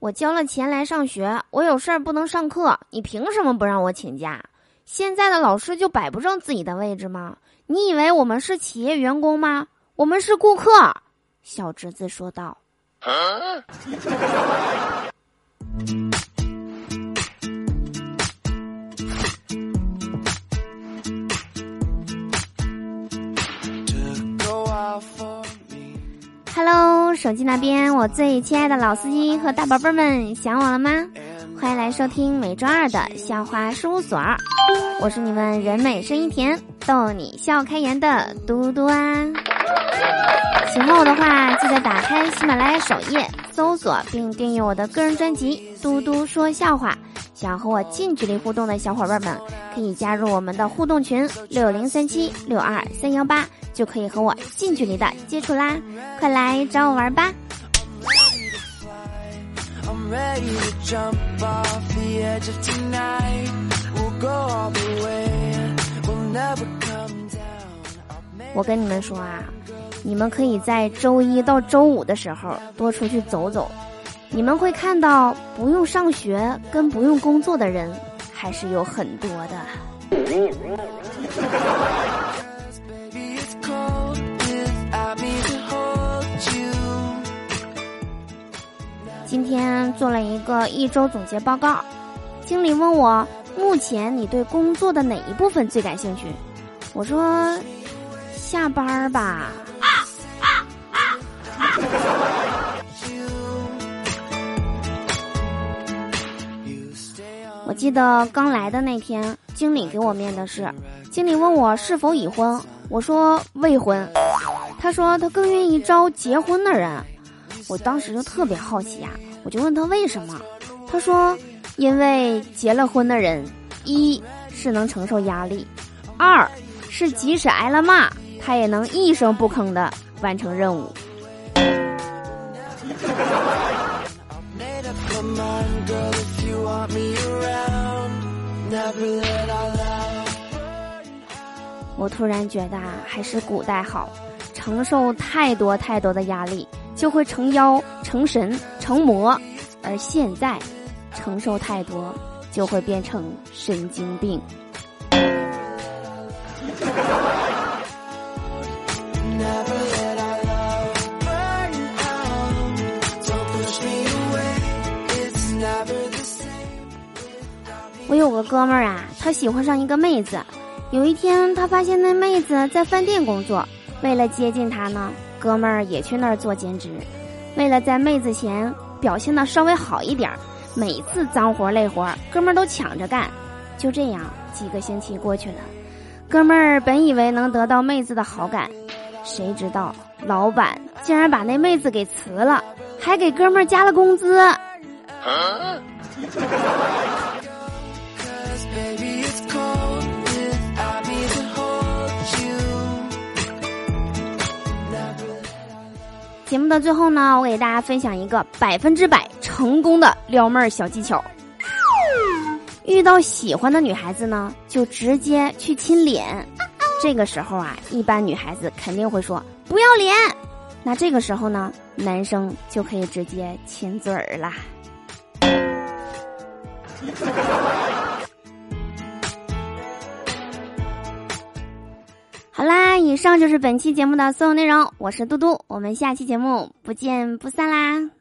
我交了钱来上学，我有事儿不能上课，你凭什么不让我请假？现在的老师就摆不正自己的位置吗？你以为我们是企业员工吗？我们是顾客。”小侄子说道。Hello，手机那边，我最亲爱的老司机和大宝贝们，想我了吗？欢迎来收听每周二的笑话事务所，我是你们人美声音甜、逗你笑开颜的嘟嘟啊。喜欢我的话，记得打开喜马拉雅首页，搜索并订阅我的个人专辑《嘟嘟说笑话》。想和我近距离互动的小伙伴们，可以加入我们的互动群六零三七六二三幺八，就可以和我近距离的接触啦！快来找我玩吧！我跟你们说啊，你们可以在周一到周五的时候多出去走走，你们会看到不用上学跟不用工作的人还是有很多的。今天做了一个一周总结报告，经理问我目前你对工作的哪一部分最感兴趣？我说。下班吧。我记得刚来的那天，经理给我面的是，经理问我是否已婚，我说未婚。他说他更愿意招结婚的人，我当时就特别好奇呀，我就问他为什么，他说因为结了婚的人，一是能承受压力，二是即使挨了骂。他也能一声不吭的完成任务。我突然觉得还是古代好，承受太多太多的压力就会成妖、成神、成魔，而现在承受太多就会变成神经病。我有个哥们儿啊，他喜欢上一个妹子。有一天，他发现那妹子在饭店工作，为了接近她呢，哥们儿也去那儿做兼职。为了在妹子前表现的稍微好一点，每次脏活累活，哥们儿都抢着干。就这样，几个星期过去了，哥们儿本以为能得到妹子的好感，谁知道老板竟然把那妹子给辞了，还给哥们儿加了工资。节目的最后呢，我给大家分享一个百分之百成功的撩妹小技巧。遇到喜欢的女孩子呢，就直接去亲脸。这个时候啊，一般女孩子肯定会说不要脸。那这个时候呢，男生就可以直接亲嘴儿啦。啦，以上就是本期节目的所有内容。我是嘟嘟，我们下期节目不见不散啦。